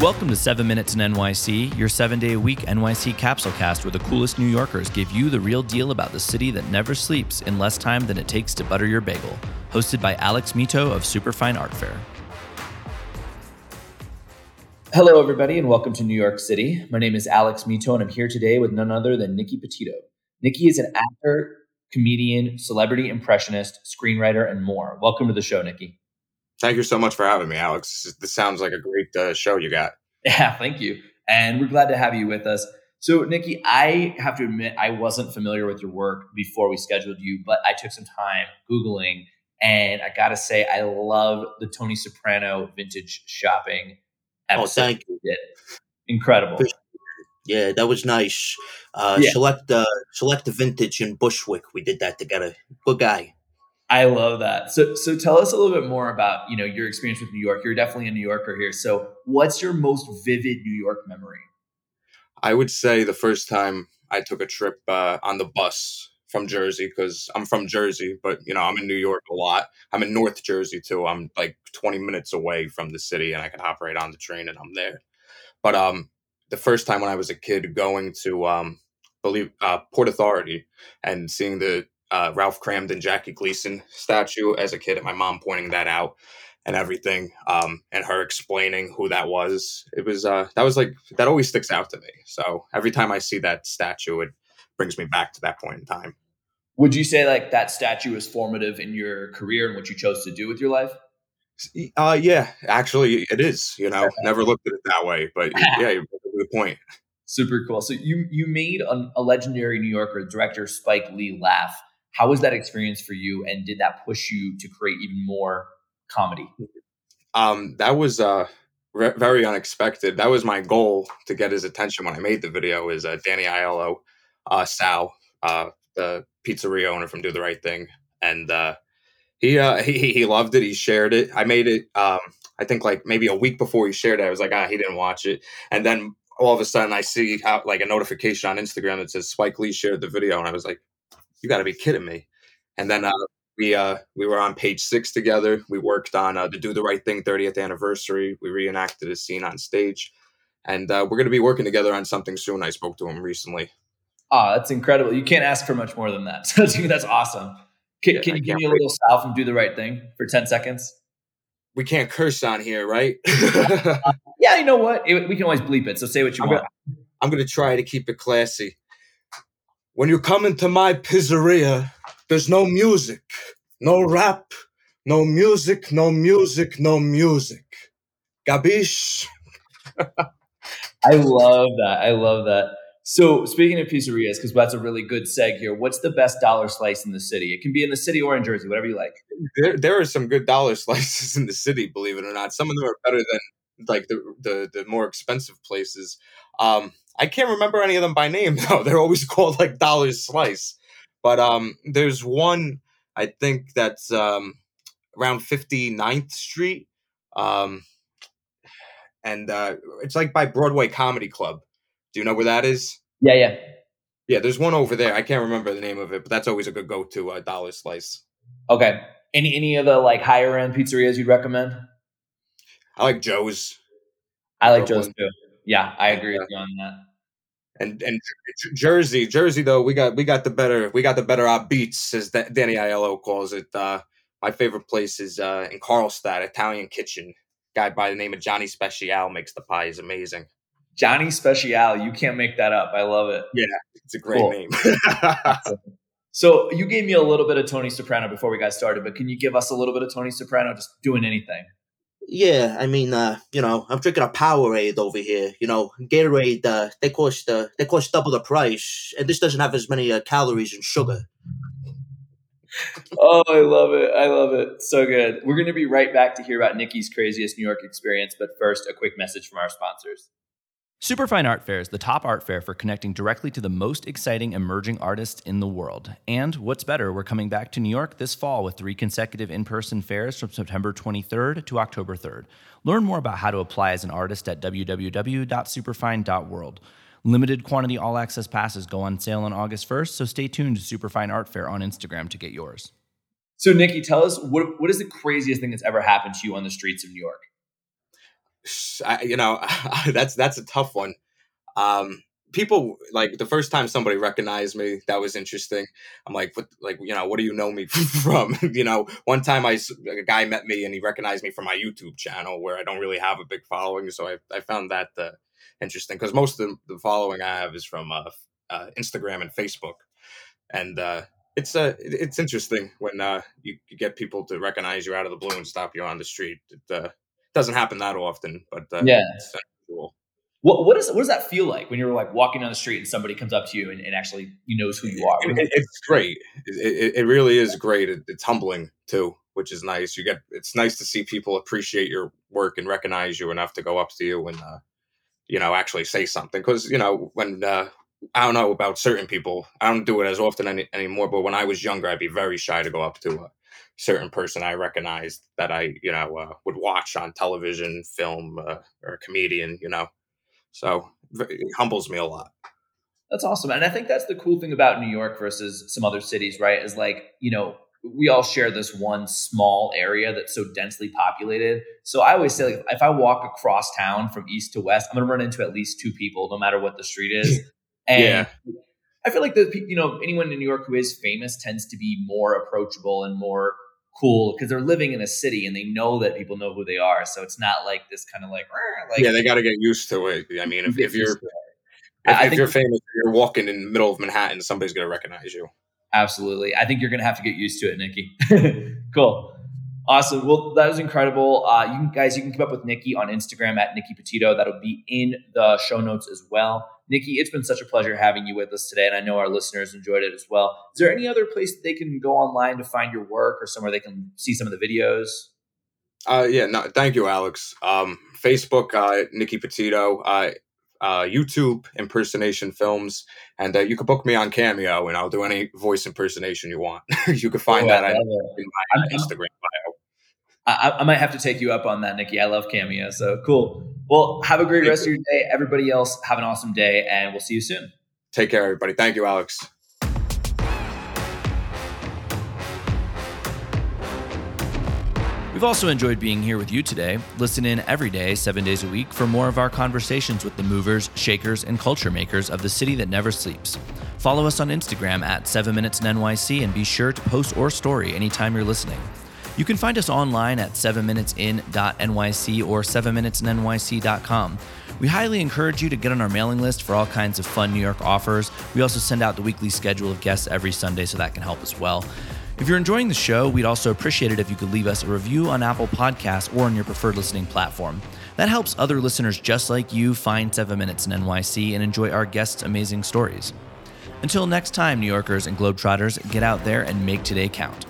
Welcome to 7 Minutes in NYC, your seven day a week NYC capsule cast where the coolest New Yorkers give you the real deal about the city that never sleeps in less time than it takes to butter your bagel. Hosted by Alex Mitow of Superfine Art Fair. Hello, everybody, and welcome to New York City. My name is Alex Mitow, and I'm here today with none other than Nicky Petito. Nicky is an actor, comedian, celebrity impressionist, screenwriter, and more. Welcome to the show, Nicky. Thank you so much for having me, Alex. This sounds like a great uh, show you got. Yeah, thank you. And we're glad to have you with us. So, Nicky, I have to admit, I wasn't familiar with your work before we scheduled you, but I took some time Googling, and I got to say, I love the Tony Soprano vintage shopping episode. Oh, thank you. Did. Incredible. Yeah, that was nice. Uh, yeah. Select, uh, select the vintage in Bushwick. We did that together. Good guy. I love that. So so tell us a little bit more about, you know, your experience with New York. You're definitely a New Yorker here. So what's your most vivid New York memory? I would say the first time I took a trip uh, on the bus from Jersey because I'm from Jersey, but you know I'm in New York a lot. I'm in North Jersey too. I'm like 20 minutes away from the city, and I can hop right on the train and I'm there. But um, the first time when I was a kid going to um, believe uh, Port Authority and seeing the uh, Ralph Kramden, Jackie Gleason statue as a kid, and my mom pointing that out and everything, um, and her explaining who that was. It was uh, that was like that always sticks out to me. So every time I see that statue, it brings me back to that point in time. Would you say like that statue is formative in your career and what you chose to do with your life? Uh, yeah, actually, it is. You know, never looked at it that way, but yeah, you good point. Super cool. So you you made a, a legendary New Yorker director Spike Lee laugh how was that experience for you? And did that push you to create even more comedy? Um, that was uh, re- very unexpected. That was my goal to get his attention when I made the video. Is uh, Danny Aiello, uh, Sal, uh, the pizzeria owner from Do the Right Thing, and uh, he, uh, he he loved it. He shared it. I made it. Um, I think like maybe a week before he shared it, I was like, ah, he didn't watch it, and then all of a sudden I see how, like a notification on Instagram that says Spike Lee shared the video, and I was like, you got to be kidding me. And then uh, we uh, we were on page six together. We worked on uh, the Do the Right Thing 30th anniversary. We reenacted a scene on stage, and uh, we're going to be working together on something soon. I spoke to him recently. Oh, that's incredible! You can't ask for much more than that. That's awesome. Can, yeah, can you give me a little Sal from Do the Right Thing for 10 seconds? We can't curse on here, right? yeah, you know what? It, we can always bleep it. So say what you I'm want. Gonna, I'm going to try to keep it classy. When you come into my pizzeria, there's no music, no rap, no music, no music, no music. Gabish? I love that. I love that. So, speaking of pizzerias, because that's a really good seg here, what's the best dollar slice in the city? It can be in the city or in Jersey, whatever you like. There, there are some good dollar slices in the city, believe it or not. Some of them are better than like the the, the more expensive places. Um, I can't remember any of them by name though. They're always called like Dollar Slice. But um, there's one I think that's um, around 59th Street. Um, and uh, it's like by Broadway Comedy Club. Do you know where that is? Yeah, yeah. Yeah, there's one over there. I can't remember the name of it, but that's always a good go-to uh, dollar slice. Okay. Any any of the like higher end pizzerias you'd recommend? I like Joe's. I like Joe's too. Yeah, I agree with you on that. And and Jersey, Jersey though we got we got the better we got the better op beats as Danny Aiello calls it. Uh, my favorite place is uh, in Carlstadt, Italian Kitchen. Guy by the name of Johnny Special makes the pie. is amazing. Johnny Special, you can't make that up. I love it. Yeah, it's a great cool. name. so you gave me a little bit of Tony Soprano before we got started, but can you give us a little bit of Tony Soprano just doing anything? Yeah, I mean, uh, you know, I'm drinking a Powerade over here. You know, Gatorade, uh, they cost uh, they cost double the price, and this doesn't have as many uh, calories and sugar. oh, I love it! I love it. So good. We're going to be right back to hear about Nicky's craziest New York experience, but first, a quick message from our sponsors. Superfine Art Fair is the top art fair for connecting directly to the most exciting emerging artists in the world. And what's better, we're coming back to New York this fall with three consecutive in person fairs from September 23rd to October 3rd. Learn more about how to apply as an artist at www.superfine.world. Limited quantity all access passes go on sale on August 1st, so stay tuned to Superfine Art Fair on Instagram to get yours. So, Nicky, tell us what, what is the craziest thing that's ever happened to you on the streets of New York? I, you know, that's that's a tough one. Um, people like the first time somebody recognized me, that was interesting. I'm like, what, like, you know, what do you know me from? you know, one time I a guy met me and he recognized me from my YouTube channel where I don't really have a big following, so I I found that uh, interesting because most of the, the, following I have is from uh, uh, Instagram and Facebook, and uh, it's uh, it's interesting when uh, you, you, get people to recognize you out of the blue and stop you on the street. It uh, doesn't happen that often, but uh, yeah, cool. What what, is, what does that feel like when you're like walking down the street and somebody comes up to you and, and actually knows who you are? It, it's great. It, it, really is great. it's humbling too, which is nice. You get it's nice to see people appreciate your work and recognize you enough to go up to you and uh, you know actually say something because you know when uh, I don't know about certain people. I don't do it as often any, anymore. But when I was younger, I'd be very shy to go up to a certain person I recognized that I, you know, uh, would watch on television, film, uh, or a comedian. You know, so it humbles me a lot. That's awesome, and I think that's the cool thing about New York versus some other cities, right? Is like you know we all share this one small area that's so densely populated. So I always say, like, if I walk across town from east to west, I'm going to run into at least two people, no matter what the street is. And yeah. I feel like the you know anyone in New York who is famous tends to be more approachable and more cool because they're living in a city and they know that people know who they are. So it's not like this kind of like, like yeah, they got to get used to it. I mean, if, if you're if, if you're famous, you're walking in the middle of Manhattan, somebody's going to recognize you. Absolutely, I think you're going to have to get used to it, Nicky. cool. Awesome. Well, that was incredible. Uh, you can, guys, you can keep up with Nicky on Instagram at Nicky Petito. That'll be in the show notes as well. Nicky, it's been such a pleasure having you with us today, and I know our listeners enjoyed it as well. Is there any other place that they can go online to find your work, or somewhere they can see some of the videos? Uh, yeah, no, thank you, Alex. Um, Facebook, uh, Nicky Petito. Uh, uh, YouTube impersonation films, and uh, you can book me on Cameo, and I'll do any voice impersonation you want. you can find oh, that in my Instagram bio. I, I, might have to take you up on that, Nicky. I love Cameo, so cool. Well, have a great Thank rest you. of your day. Everybody else, have an awesome day, and we'll see you soon. Take care, everybody. Thank you, Alex. We've also enjoyed being here with you today. Listen in every day, seven days a week, for more of our conversations with the movers, shakers, and culture makers of the city that never sleeps. Follow us on Instagram at 7 Minutes in NYC and be sure to post or story anytime you're listening. You can find us online at 7minutesin.nyc or 7minutesinnyc.com. We highly encourage you to get on our mailing list for all kinds of fun New York offers. We also send out the weekly schedule of guests every Sunday, so that can help as well. If you're enjoying the show, we'd also appreciate it if you could leave us a review on Apple Podcasts or on your preferred listening platform. That helps other listeners just like you find 7 Minutes in NYC and enjoy our guests' amazing stories. Until next time, New Yorkers and Globetrotters, get out there and make today count.